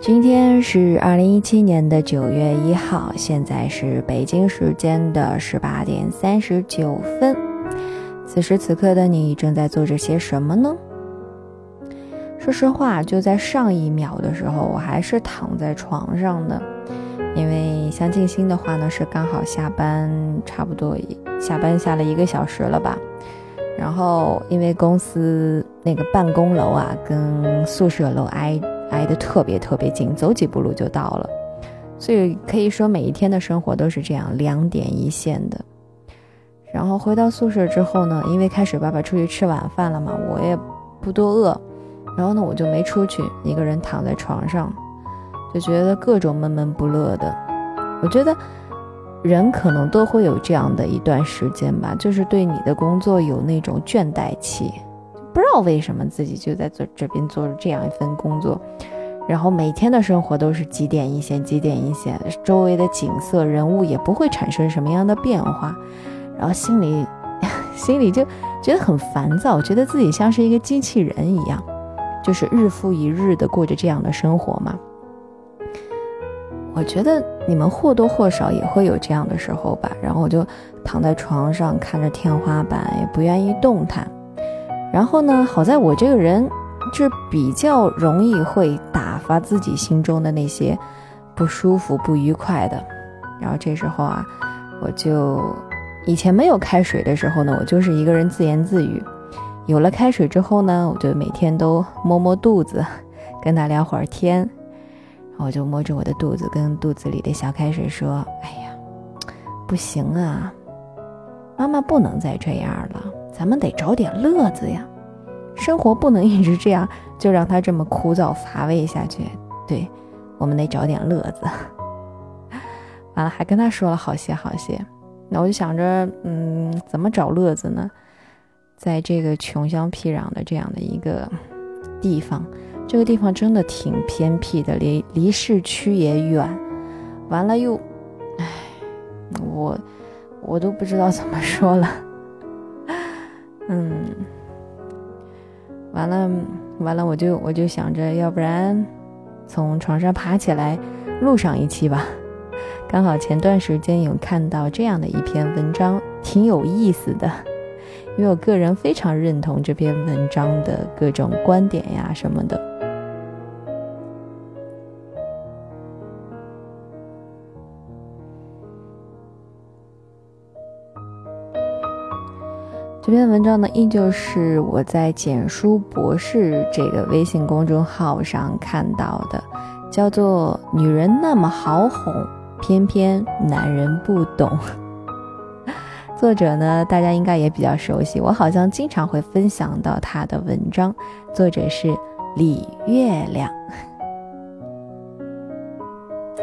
今天是二零一七年的九月一号，现在是北京时间的十八点三十九分。此时此刻的你正在做着些什么呢？说实话，就在上一秒的时候，我还是躺在床上的，因为像静心的话呢，是刚好下班，差不多下班下了一个小时了吧。然后因为公司那个办公楼啊，跟宿舍楼挨。挨得特别特别近，走几步路就到了，所以可以说每一天的生活都是这样两点一线的。然后回到宿舍之后呢，因为开水爸爸出去吃晚饭了嘛，我也不多饿，然后呢我就没出去，一个人躺在床上，就觉得各种闷闷不乐的。我觉得人可能都会有这样的一段时间吧，就是对你的工作有那种倦怠期。不知道为什么自己就在做这边做着这样一份工作，然后每天的生活都是几点一线，几点一线，周围的景色、人物也不会产生什么样的变化，然后心里 心里就觉得很烦躁，觉得自己像是一个机器人一样，就是日复一日的过着这样的生活嘛。我觉得你们或多或少也会有这样的时候吧。然后我就躺在床上看着天花板，也不愿意动弹。然后呢？好在我这个人就是比较容易会打发自己心中的那些不舒服、不愉快的。然后这时候啊，我就以前没有开水的时候呢，我就是一个人自言自语。有了开水之后呢，我就每天都摸摸肚子，跟他聊会儿天。然后我就摸着我的肚子，跟肚子里的小开水说：“哎呀，不行啊，妈妈不能再这样了。”咱们得找点乐子呀，生活不能一直这样，就让他这么枯燥乏味下去。对，我们得找点乐子。完了，还跟他说了好些好些。那我就想着，嗯，怎么找乐子呢？在这个穷乡僻壤的这样的一个地方，这个地方真的挺偏僻的，离离市区也远。完了又，唉，我我都不知道怎么说了。嗯，完了，完了，我就我就想着，要不然从床上爬起来录上一期吧。刚好前段时间有看到这样的一篇文章，挺有意思的，因为我个人非常认同这篇文章的各种观点呀什么的。这篇文章呢，依旧是我在简书博士这个微信公众号上看到的，叫做《女人那么好哄，偏偏男人不懂》。作者呢，大家应该也比较熟悉，我好像经常会分享到他的文章。作者是李月亮。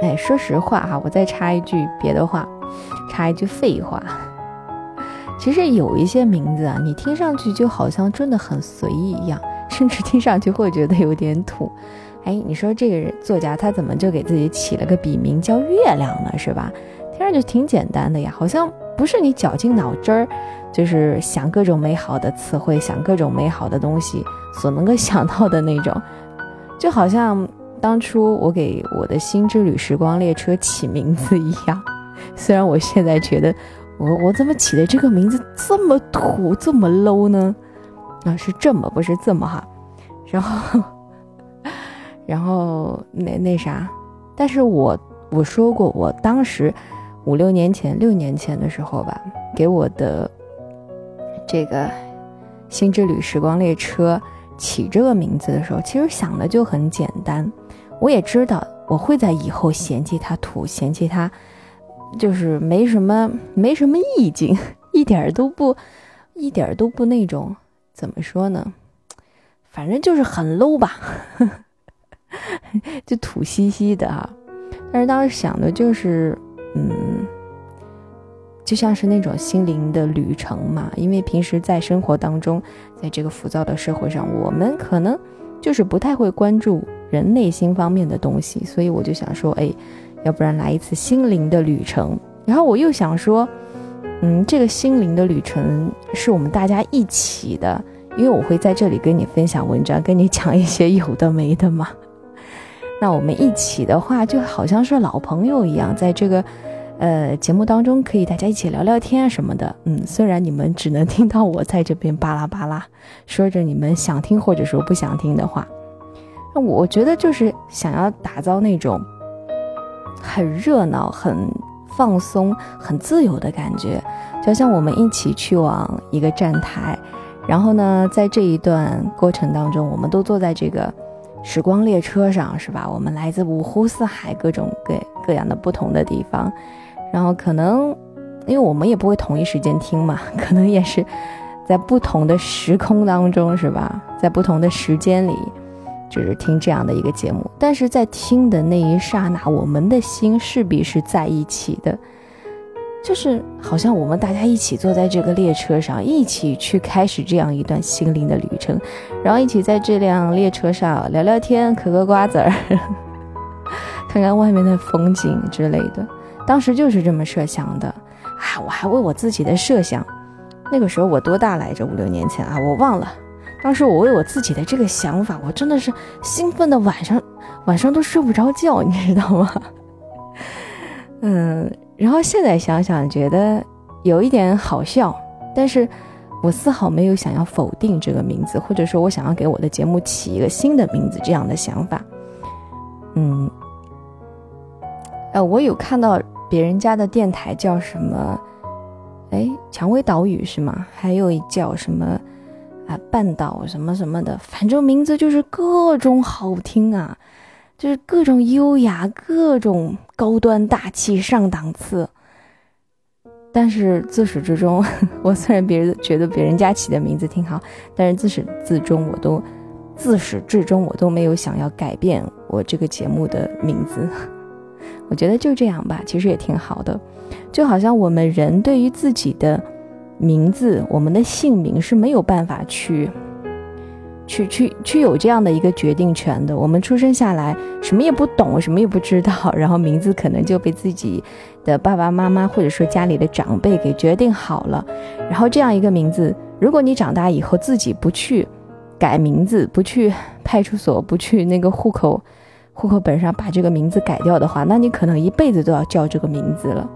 哎，说实话哈，我再插一句别的话，插一句废话。其实有一些名字啊，你听上去就好像真的很随意一样，甚至听上去会觉得有点土。哎，你说这个人作家他怎么就给自己起了个笔名叫月亮呢？是吧？听上去挺简单的呀，好像不是你绞尽脑汁儿，就是想各种美好的词汇，想各种美好的东西所能够想到的那种。就好像当初我给我的新之旅时光列车起名字一样，虽然我现在觉得。我我怎么起的这个名字这么土这么 low 呢？啊，是这么不是这么哈，然后，然后那那啥，但是我我说过，我当时五六年前六年前的时候吧，给我的这个新之旅时光列车起这个名字的时候，其实想的就很简单，我也知道我会在以后嫌弃它土，嫌弃它。就是没什么，没什么意境，一点都不，一点都不那种，怎么说呢？反正就是很 low 吧，就土兮兮的哈。但是当时想的就是，嗯，就像是那种心灵的旅程嘛。因为平时在生活当中，在这个浮躁的社会上，我们可能就是不太会关注人内心方面的东西，所以我就想说，哎。要不然来一次心灵的旅程，然后我又想说，嗯，这个心灵的旅程是我们大家一起的，因为我会在这里跟你分享文章，跟你讲一些有的没的嘛。那我们一起的话，就好像是老朋友一样，在这个呃节目当中，可以大家一起聊聊天啊什么的。嗯，虽然你们只能听到我在这边巴拉巴拉说着你们想听或者说不想听的话，那我觉得就是想要打造那种很热闹、很放松、很自由的感觉，就像我们一起去往一个站台。然后呢，在这一段过程当中，我们都坐在这个时光列车上，是吧？我们来自五湖四海，各种各各样的不同的地方。然后可能，因为我们也不会同一时间听嘛，可能也是在不同的时空当中，是吧？在不同的时间里，就是听这样的一个节目。但是在听的那一刹那，我们的心势必是在一起的。就是好像我们大家一起坐在这个列车上，一起去开始这样一段心灵的旅程，然后一起在这辆列车上聊聊天、嗑嗑瓜子儿，看看外面的风景之类的。当时就是这么设想的啊！我还为我自己的设想，那个时候我多大来着？五六年前啊，我忘了。当时我为我自己的这个想法，我真的是兴奋的晚上晚上都睡不着觉，你知道吗？嗯。然后现在想想，觉得有一点好笑，但是我丝毫没有想要否定这个名字，或者说我想要给我的节目起一个新的名字这样的想法。嗯，呃，我有看到别人家的电台叫什么？哎，蔷薇岛屿是吗？还有一叫什么啊？半岛什么什么的，反正名字就是各种好听啊。就是各种优雅，各种高端大气上档次，但是自始至终，我虽然别人觉得别人家起的名字挺好，但是自始至终我都自始至终我都没有想要改变我这个节目的名字。我觉得就这样吧，其实也挺好的。就好像我们人对于自己的名字，我们的姓名是没有办法去。去去去有这样的一个决定权的，我们出生下来什么也不懂，什么也不知道，然后名字可能就被自己的爸爸妈妈或者说家里的长辈给决定好了。然后这样一个名字，如果你长大以后自己不去改名字，不去派出所，不去那个户口户口本上把这个名字改掉的话，那你可能一辈子都要叫这个名字了。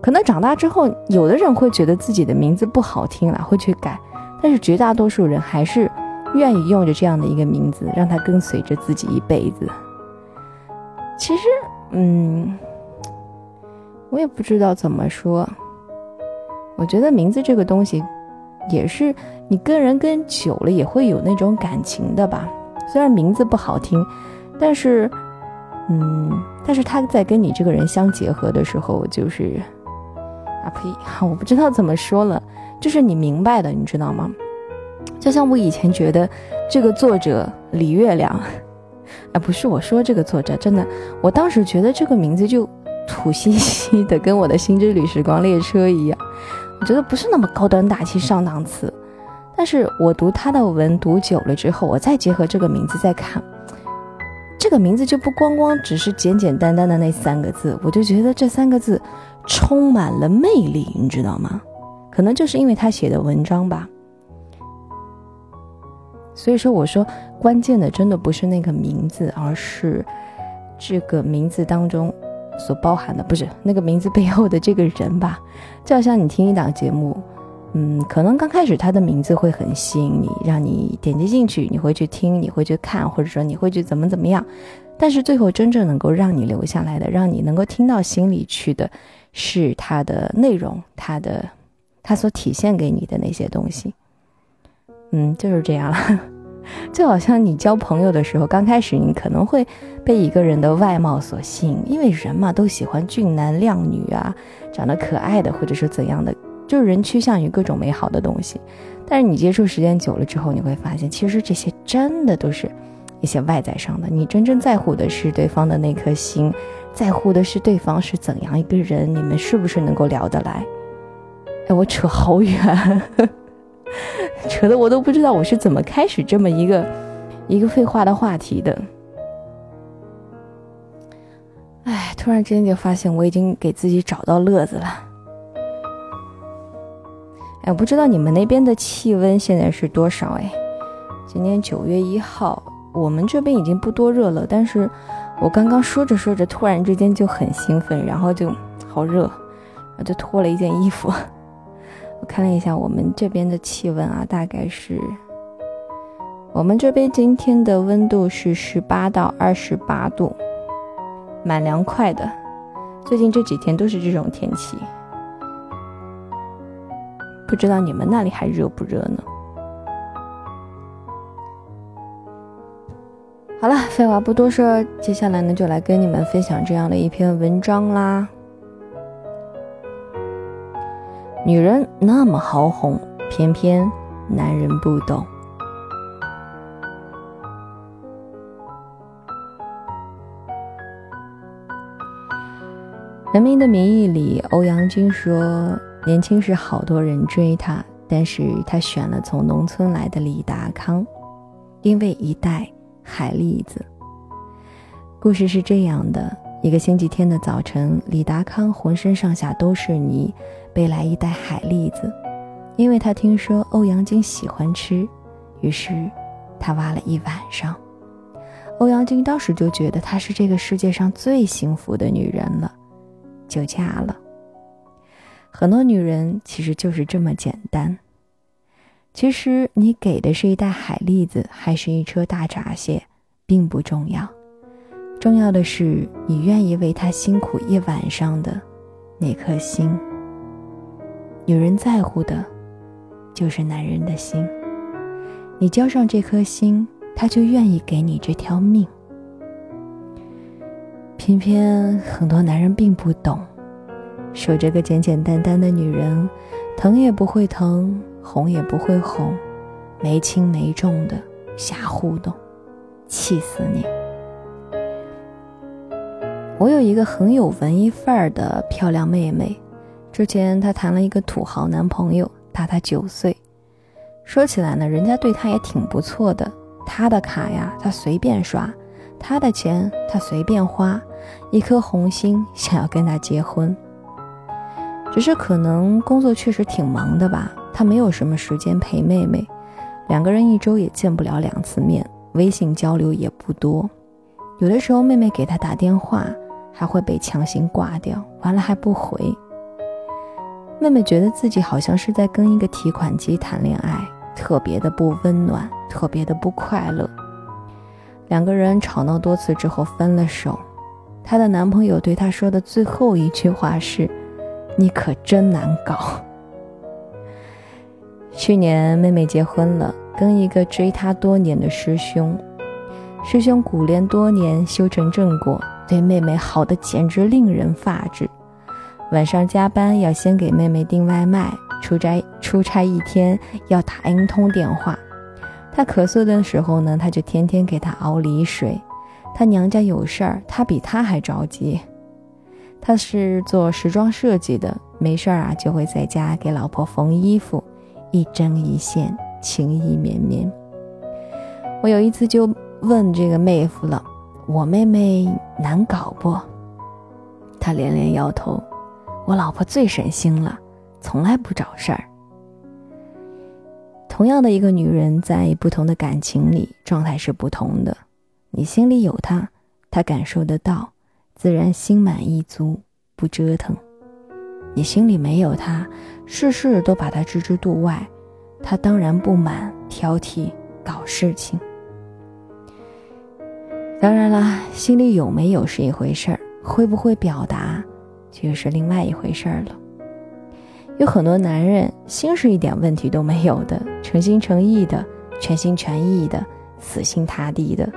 可能长大之后，有的人会觉得自己的名字不好听了，会去改，但是绝大多数人还是。愿意用着这样的一个名字，让它跟随着自己一辈子。其实，嗯，我也不知道怎么说。我觉得名字这个东西，也是你跟人跟久了也会有那种感情的吧。虽然名字不好听，但是，嗯，但是他在跟你这个人相结合的时候，就是啊呸，我不知道怎么说了，就是你明白的，你知道吗？就像我以前觉得，这个作者李月亮，啊，不是我说这个作者，真的，我当时觉得这个名字就土兮兮的，跟我的心之旅时光列车一样，我觉得不是那么高端大气上档次。但是我读他的文读久了之后，我再结合这个名字再看，这个名字就不光光只是简简单单的那三个字，我就觉得这三个字充满了魅力，你知道吗？可能就是因为他写的文章吧。所以说，我说关键的真的不是那个名字，而是这个名字当中所包含的，不是那个名字背后的这个人吧？就好像你听一档节目，嗯，可能刚开始他的名字会很吸引你，让你点击进去，你会去听，你会去看，或者说你会去怎么怎么样。但是最后真正能够让你留下来的，让你能够听到心里去的，是它的内容，它的它所体现给你的那些东西。嗯，就是这样了，就好像你交朋友的时候，刚开始你可能会被一个人的外貌所吸引，因为人嘛都喜欢俊男靓女啊，长得可爱的或者是怎样的，就是人趋向于各种美好的东西。但是你接触时间久了之后，你会发现，其实这些真的都是一些外在上的，你真正在乎的是对方的那颗心，在乎的是对方是怎样一个人，你们是不是能够聊得来？哎，我扯好远。扯的我都不知道我是怎么开始这么一个一个废话的话题的。哎，突然之间就发现我已经给自己找到乐子了。哎，我不知道你们那边的气温现在是多少？哎，今天九月一号，我们这边已经不多热了，但是我刚刚说着说着，突然之间就很兴奋，然后就好热，我就脱了一件衣服。我看了一下我们这边的气温啊，大概是我们这边今天的温度是十八到二十八度，蛮凉快的。最近这几天都是这种天气，不知道你们那里还热不热呢？好了，废话不多说，接下来呢就来跟你们分享这样的一篇文章啦。女人那么好哄，偏偏男人不懂。《人民的名义》里，欧阳菁说，年轻时好多人追她，但是她选了从农村来的李达康，因为一代。海蛎子。故事是这样的：一个星期天的早晨，李达康浑身上下都是泥，背来一袋海蛎子，因为他听说欧阳菁喜欢吃，于是他挖了一晚上。欧阳菁当时就觉得她是这个世界上最幸福的女人了，就嫁了。很多女人其实就是这么简单。其实你给的是一袋海蛎子，还是一车大闸蟹，并不重要，重要的是你愿意为他辛苦一晚上的那颗心。女人在乎的，就是男人的心。你交上这颗心，他就愿意给你这条命。偏偏很多男人并不懂，守着个简简单单的女人，疼也不会疼。哄也不会哄，没轻没重的瞎互动，气死你！我有一个很有文艺范儿的漂亮妹妹，之前她谈了一个土豪男朋友，大她九岁。说起来呢，人家对她也挺不错的，她的卡呀她随便刷，她的钱她随便花，一颗红心想要跟他结婚。只是可能工作确实挺忙的吧。他没有什么时间陪妹妹，两个人一周也见不了两次面，微信交流也不多。有的时候妹妹给他打电话，还会被强行挂掉，完了还不回。妹妹觉得自己好像是在跟一个提款机谈恋爱，特别的不温暖，特别的不快乐。两个人吵闹多次之后分了手，她的男朋友对她说的最后一句话是：“你可真难搞。”去年妹妹结婚了，跟一个追她多年的师兄。师兄苦练多年，修成正果，对妹妹好的简直令人发指。晚上加班要先给妹妹订外卖，出差出差一天要打 N 通电话。她咳嗽的时候呢，他就天天给她熬梨水。她娘家有事儿，他比她还着急。他是做时装设计的，没事儿啊就会在家给老婆缝衣服。一针一线，情意绵绵。我有一次就问这个妹夫了：“我妹妹难搞不？”他连连摇头：“我老婆最省心了，从来不找事儿。”同样的一个女人，在不同的感情里，状态是不同的。你心里有她，她感受得到，自然心满意足，不折腾。你心里没有他，事事都把他置之度外，他当然不满、挑剔、搞事情。当然啦，心里有没有是一回事儿，会不会表达，却是另外一回事儿了。有很多男人心是一点问题都没有的，诚心诚意的、全心全意的、死心塌地的，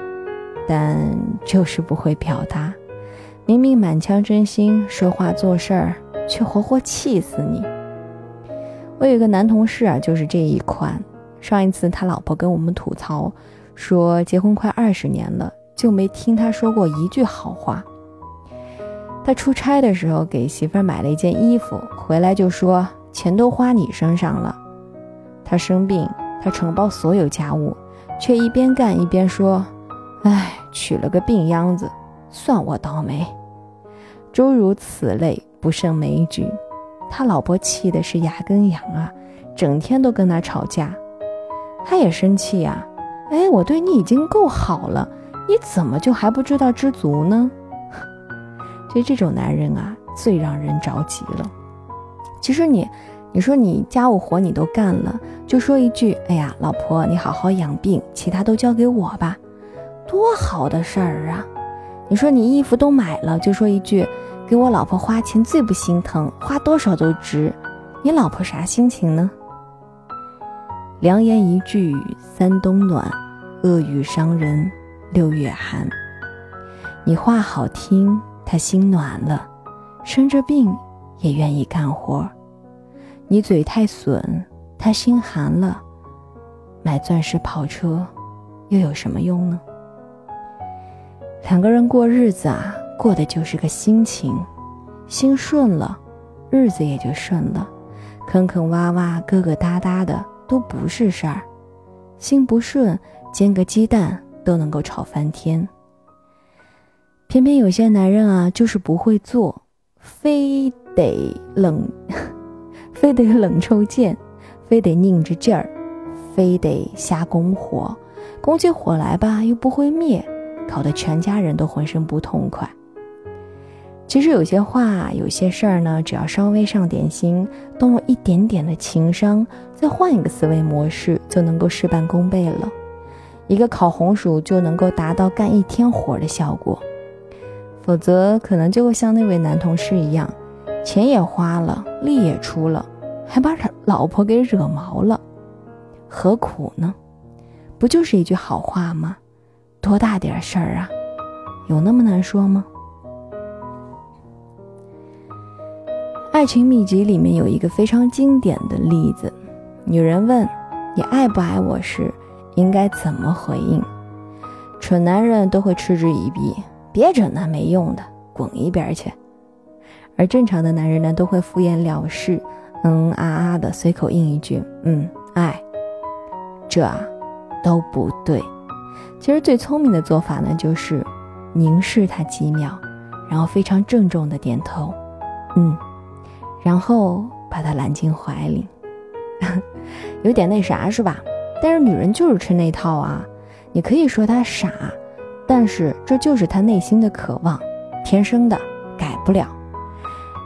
但就是不会表达，明明满腔真心，说话做事儿。却活活气死你！我有一个男同事啊，就是这一款。上一次他老婆跟我们吐槽，说结婚快二十年了，就没听他说过一句好话。他出差的时候给媳妇儿买了一件衣服，回来就说钱都花你身上了。他生病，他承包所有家务，却一边干一边说：“哎，娶了个病秧子，算我倒霉。”诸如此类。不胜枚举，他老婆气的是牙根痒啊，整天都跟他吵架，他也生气呀，哎，我对你已经够好了，你怎么就还不知道知足呢？就这种男人啊，最让人着急了。其实你，你说你家务活你都干了，就说一句：“哎呀，老婆，你好好养病，其他都交给我吧。”多好的事儿啊！你说你衣服都买了，就说一句：“给我老婆花钱最不心疼，花多少都值。”你老婆啥心情呢？良言一句三冬暖，恶语伤人六月寒。你话好听，他心暖了，生着病也愿意干活。你嘴太损，他心寒了，买钻石跑车又有什么用呢？两个人过日子啊，过的就是个心情，心顺了，日子也就顺了，坑坑洼洼、疙疙瘩瘩的都不是事儿；心不顺，煎个鸡蛋都能够吵翻天。偏偏有些男人啊，就是不会做，非得冷，非得冷抽剑，非得拧着劲儿，非得瞎拱火，拱起火来吧，又不会灭。搞得全家人都浑身不痛快。其实有些话，有些事儿呢，只要稍微上点心，动用一点点的情商，再换一个思维模式，就能够事半功倍了。一个烤红薯就能够达到干一天活的效果。否则，可能就会像那位男同事一样，钱也花了，力也出了，还把老婆给惹毛了，何苦呢？不就是一句好话吗？多大点事儿啊，有那么难说吗？《爱情秘籍》里面有一个非常经典的例子：女人问你爱不爱我时，应该怎么回应？蠢男人都会嗤之以鼻，别整那没用的，滚一边去。而正常的男人呢，都会敷衍了事，嗯啊啊的随口应一句：“嗯，爱。”这啊，都不对。其实最聪明的做法呢，就是凝视他几秒，然后非常郑重的点头，嗯，然后把他揽进怀里，有点那啥是吧？但是女人就是吃那套啊！你可以说她傻，但是这就是她内心的渴望，天生的，改不了。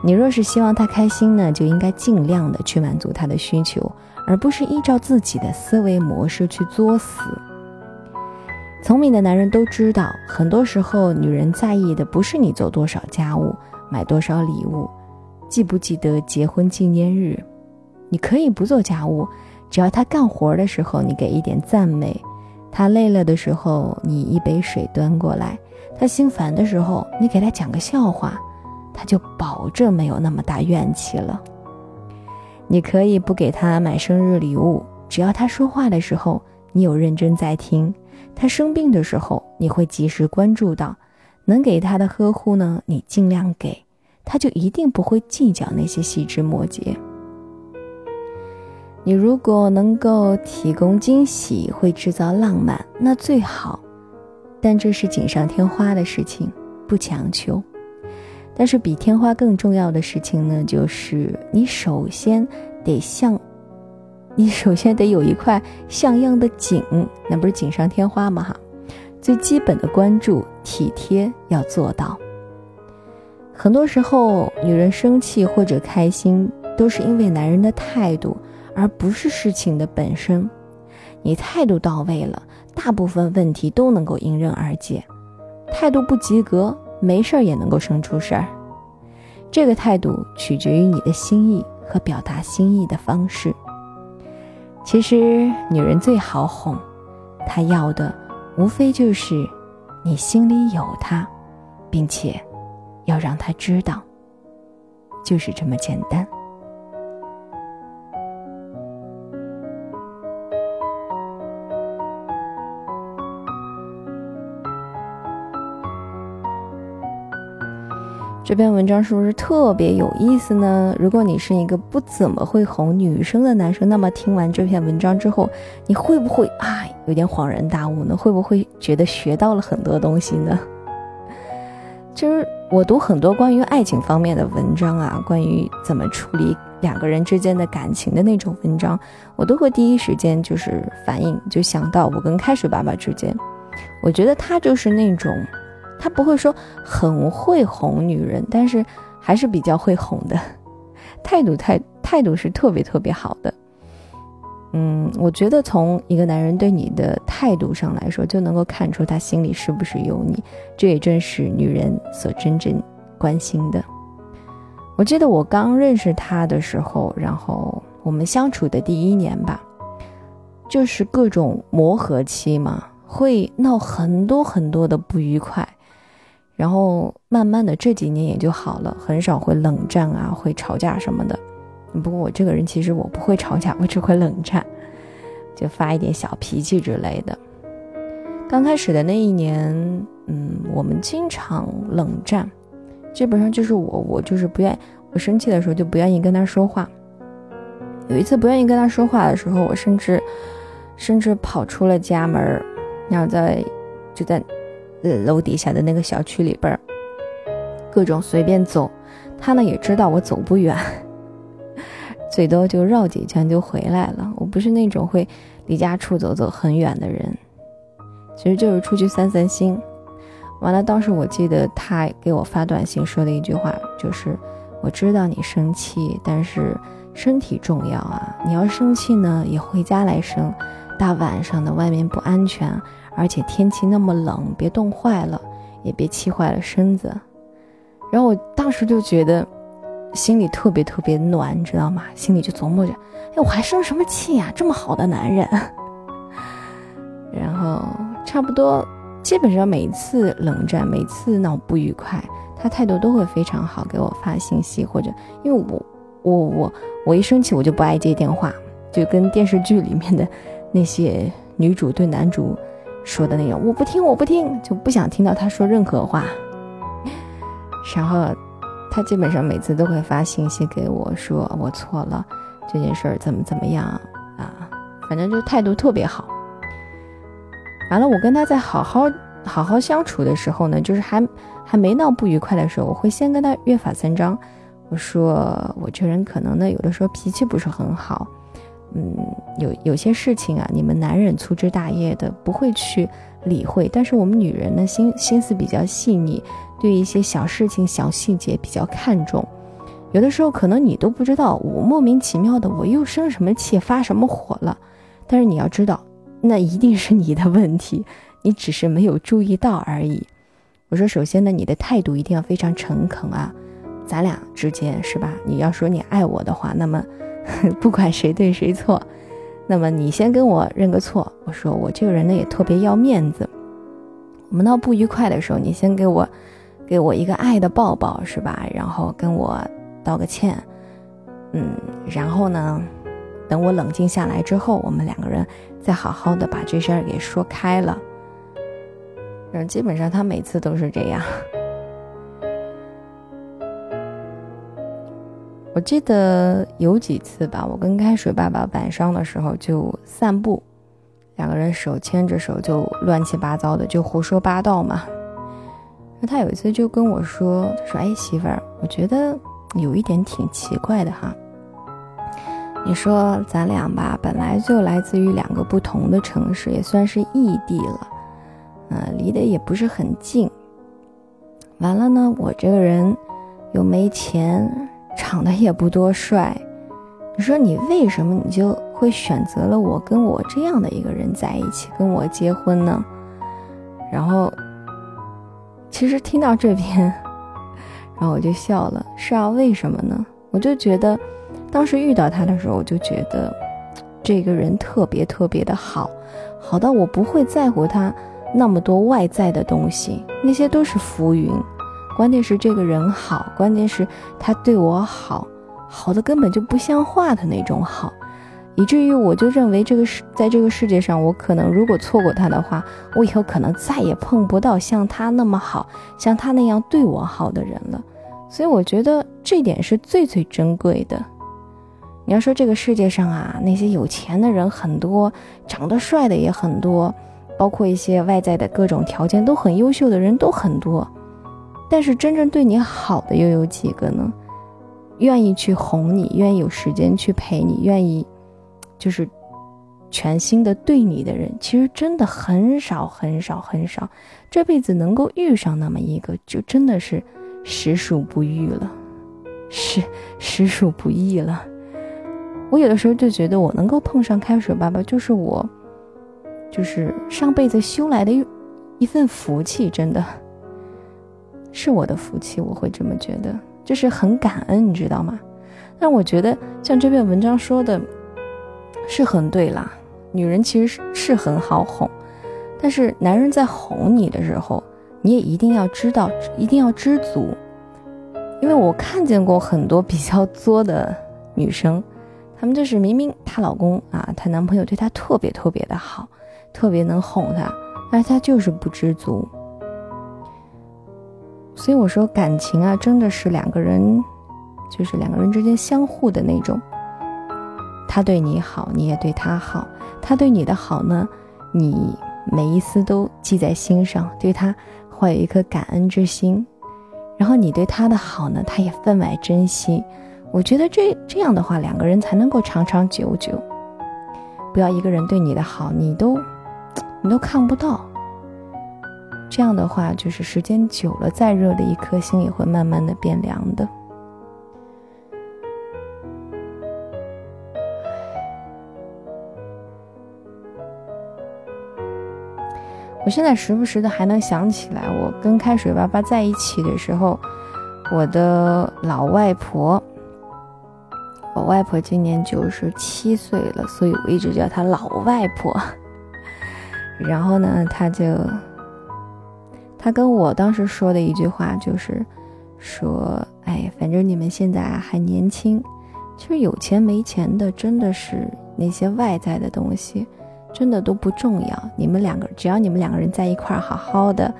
你若是希望她开心呢，就应该尽量的去满足她的需求，而不是依照自己的思维模式去作死。聪明的男人都知道，很多时候女人在意的不是你做多少家务、买多少礼物、记不记得结婚纪念日。你可以不做家务，只要他干活的时候你给一点赞美，他累了的时候你一杯水端过来，他心烦的时候你给他讲个笑话，他就保证没有那么大怨气了。你可以不给他买生日礼物，只要他说话的时候你有认真在听。他生病的时候，你会及时关注到，能给他的呵护呢，你尽量给，他就一定不会计较那些细枝末节。你如果能够提供惊喜，会制造浪漫，那最好，但这是锦上添花的事情，不强求。但是比天花更重要的事情呢，就是你首先得像。你首先得有一块像样的景，那不是锦上添花吗？哈，最基本的关注、体贴要做到。很多时候，女人生气或者开心，都是因为男人的态度，而不是事情的本身。你态度到位了，大部分问题都能够迎刃而解；态度不及格，没事儿也能够生出事儿。这个态度取决于你的心意和表达心意的方式。其实，女人最好哄，她要的无非就是你心里有她，并且要让他知道，就是这么简单。这篇文章是不是特别有意思呢？如果你是一个不怎么会哄女生的男生，那么听完这篇文章之后，你会不会啊有点恍然大悟呢？会不会觉得学到了很多东西呢？就是我读很多关于爱情方面的文章啊，关于怎么处理两个人之间的感情的那种文章，我都会第一时间就是反应，就想到我跟开水爸爸之间。我觉得他就是那种，他不会说很会哄女人，但是还是比较会哄的，态度态态度是特别特别好的。嗯，我觉得从一个男人对你的态度上来说，就能够看出他心里是不是有你。这也正是女人所真正关心的。我记得我刚认识他的时候，然后我们相处的第一年吧，就是各种磨合期嘛，会闹很多很多的不愉快。然后慢慢的这几年也就好了，很少会冷战啊，会吵架什么的。不过我这个人其实我不会吵架，我只会冷战，就发一点小脾气之类的。刚开始的那一年，嗯，我们经常冷战，基本上就是我，我就是不愿，我生气的时候就不愿意跟他说话。有一次不愿意跟他说话的时候，我甚至甚至跑出了家门，然后在就在呃楼底下的那个小区里边儿各种随便走。他呢也知道我走不远。最多就绕几圈就回来了。我不是那种会离家出走走很远的人，其实就是出去散散心。完了，当时我记得他给我发短信说的一句话，就是我知道你生气，但是身体重要啊。你要生气呢，也回家来生。大晚上的外面不安全，而且天气那么冷，别冻坏了，也别气坏了身子。然后我当时就觉得。心里特别特别暖，你知道吗？心里就琢磨着，哎，我还生什么气呀？这么好的男人。然后差不多，基本上每一次冷战，每次闹不愉快，他态度都会非常好，给我发信息或者，因为我，我，我，我一生气我就不爱接电话，就跟电视剧里面的那些女主对男主说的那种，我不听，我不听，就不想听到他说任何话。然后。他基本上每次都会发信息给我，说我错了，这件事儿怎么怎么样啊？反正就态度特别好。完了，我跟他在好好好好相处的时候呢，就是还还没闹不愉快的时候，我会先跟他约法三章。我说我这人可能呢，有的时候脾气不是很好，嗯，有有些事情啊，你们男人粗枝大叶的不会去理会，但是我们女人呢，心心思比较细腻。对一些小事情、小细节比较看重，有的时候可能你都不知道，我莫名其妙的我又生什么气、发什么火了。但是你要知道，那一定是你的问题，你只是没有注意到而已。我说，首先呢，你的态度一定要非常诚恳啊，咱俩之间是吧？你要说你爱我的话，那么 不管谁对谁错，那么你先跟我认个错。我说我这个人呢也特别要面子，我们闹不愉快的时候，你先给我。给我一个爱的抱抱，是吧？然后跟我道个歉，嗯，然后呢，等我冷静下来之后，我们两个人再好好的把这事儿给说开了。嗯，基本上他每次都是这样。我记得有几次吧，我跟开水爸爸晚上的时候就散步，两个人手牵着手就乱七八糟的就胡说八道嘛。那他有一次就跟我说：“他说，哎，媳妇儿，我觉得有一点挺奇怪的哈。你说咱俩吧，本来就来自于两个不同的城市，也算是异地了，嗯，离得也不是很近。完了呢，我这个人又没钱，长得也不多帅。你说你为什么你就会选择了我跟我这样的一个人在一起，跟我结婚呢？然后。”其实听到这边，然后我就笑了。是啊，为什么呢？我就觉得，当时遇到他的时候，我就觉得这个人特别特别的好，好到我不会在乎他那么多外在的东西，那些都是浮云。关键是这个人好，关键是他对我好，好的根本就不像话的那种好。以至于我就认为这个世，在这个世界上，我可能如果错过他的话，我以后可能再也碰不到像他那么好，像他那样对我好的人了。所以我觉得这点是最最珍贵的。你要说这个世界上啊，那些有钱的人很多，长得帅的也很多，包括一些外在的各种条件都很优秀的人都很多，但是真正对你好的又有几个呢？愿意去哄你，愿意有时间去陪你，愿意就是全心的对你的人，其实真的很少很少很少。这辈子能够遇上那么一个，就真的是实属不遇了，实实属不易了。我有的时候就觉得，我能够碰上开水爸爸，就是我，就是上辈子修来的一一份福气，真的是我的福气，我会这么觉得。就是很感恩，你知道吗？但我觉得像这篇文章说的，是很对啦。女人其实是是很好哄，但是男人在哄你的时候，你也一定要知道，一定要知足。因为我看见过很多比较作的女生，她们就是明明她老公啊，她男朋友对她特别特别的好，特别能哄她，但是她就是不知足。所以我说，感情啊，真的是两个人，就是两个人之间相互的那种。他对你好，你也对他好；他对你的好呢，你每一丝都记在心上，对他怀有一颗感恩之心。然后你对他的好呢，他也分外珍惜。我觉得这这样的话，两个人才能够长长久久。不要一个人对你的好，你都你都看不到。这样的话，就是时间久了，再热的一颗心也会慢慢的变凉的。我现在时不时的还能想起来，我跟开水爸爸在一起的时候，我的老外婆，我外婆今年九十七岁了，所以我一直叫她老外婆。然后呢，她就。他跟我当时说的一句话就是，说，哎，反正你们现在还年轻，其实有钱没钱的，真的是那些外在的东西，真的都不重要。你们两个，只要你们两个人在一块儿好好的，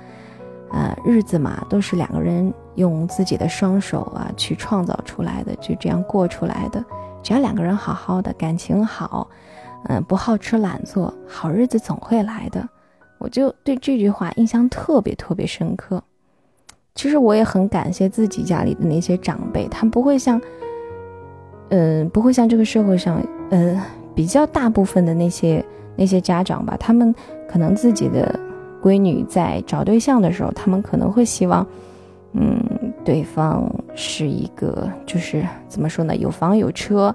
呃，日子嘛，都是两个人用自己的双手啊去创造出来的，就这样过出来的。只要两个人好好的，感情好，嗯，不好吃懒做，好日子总会来的。我就对这句话印象特别特别深刻。其实我也很感谢自己家里的那些长辈，他们不会像，嗯，不会像这个社会上，嗯，比较大部分的那些那些家长吧，他们可能自己的闺女在找对象的时候，他们可能会希望，嗯，对方是一个就是怎么说呢，有房有车，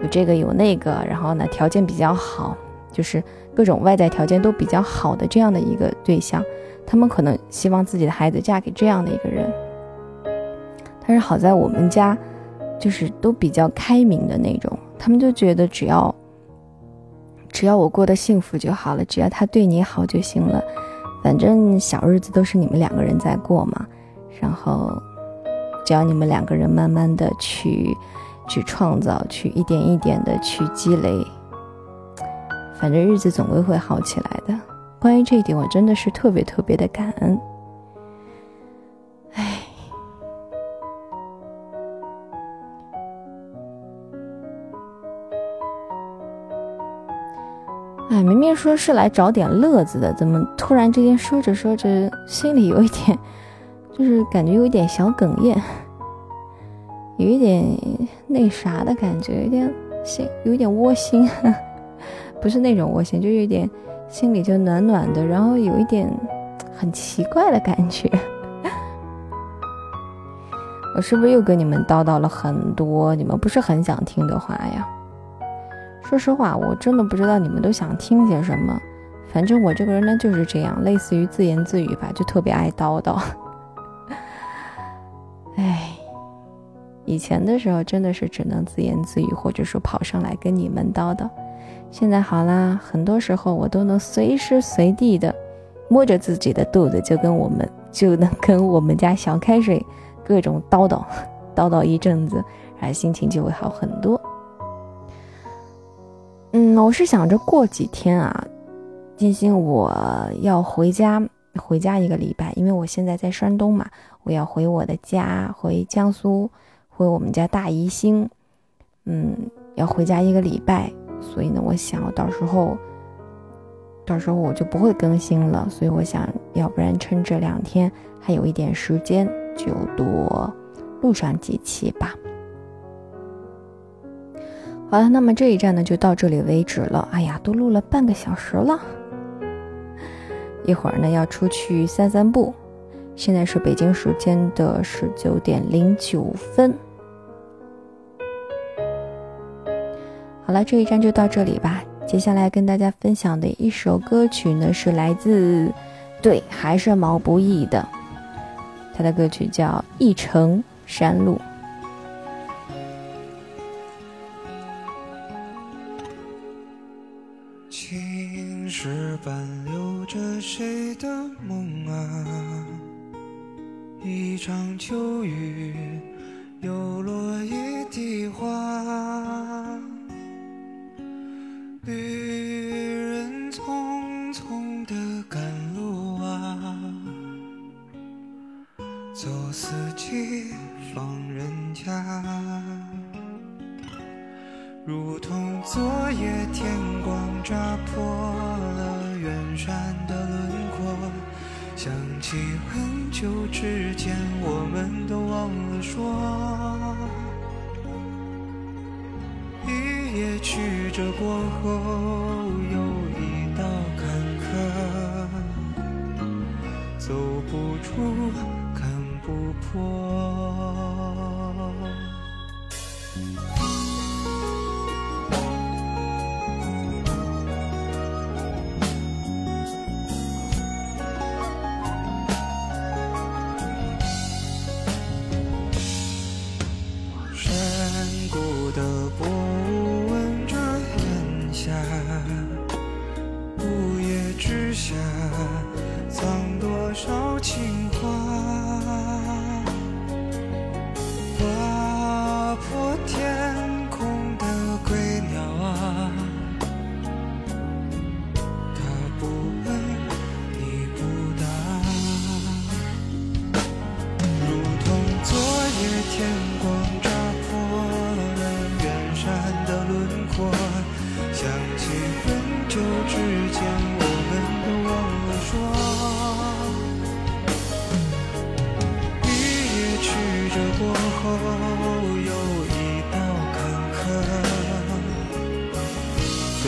有这个有那个，然后呢条件比较好，就是。各种外在条件都比较好的这样的一个对象，他们可能希望自己的孩子嫁给这样的一个人。但是好在我们家，就是都比较开明的那种，他们就觉得只要，只要我过得幸福就好了，只要他对你好就行了，反正小日子都是你们两个人在过嘛。然后，只要你们两个人慢慢的去，去创造，去一点一点的去积累。反正日子总归会好起来的。关于这一点，我真的是特别特别的感恩。哎，哎，明明说是来找点乐子的，怎么突然之间说着说着，心里有一点，就是感觉有一点小哽咽，有一点那啥的感觉，有点心，有点窝心。不是那种窝心，就有点心里就暖暖的，然后有一点很奇怪的感觉。我是不是又跟你们叨叨了很多你们不是很想听的话呀？说实话，我真的不知道你们都想听些什么。反正我这个人呢就是这样，类似于自言自语吧，就特别爱叨叨。哎，以前的时候真的是只能自言自语，或者说跑上来跟你们叨叨。现在好啦，很多时候我都能随时随地的摸着自己的肚子，就跟我们就能跟我们家小开水各种叨叨 叨叨一阵子，然后心情就会好很多。嗯，我是想着过几天啊，金星我要回家，回家一个礼拜，因为我现在在山东嘛，我要回我的家，回江苏，回我们家大宜兴，嗯，要回家一个礼拜。所以呢，我想到时候，到时候我就不会更新了。所以我想要不然趁这两天还有一点时间，就多录上几期吧。好了，那么这一站呢就到这里为止了。哎呀，都录了半个小时了，一会儿呢要出去散散步。现在是北京时间的十九点零九分。好了，这一站就到这里吧。接下来跟大家分享的一首歌曲呢，是来自，对，还是毛不易的，他的歌曲叫《一程山路》。青石板留着谁的梦啊？一场秋雨，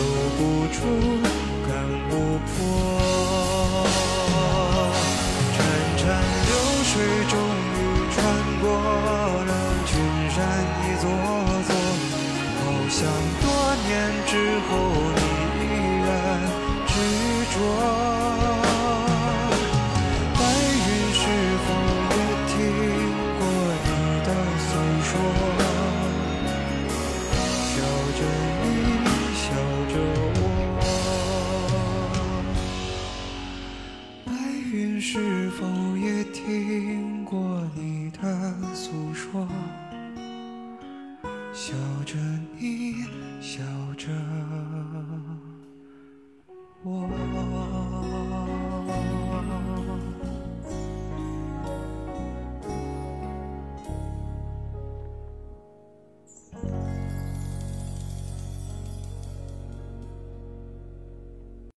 走不出看不破。潺潺流水终于穿过了群山一座座好像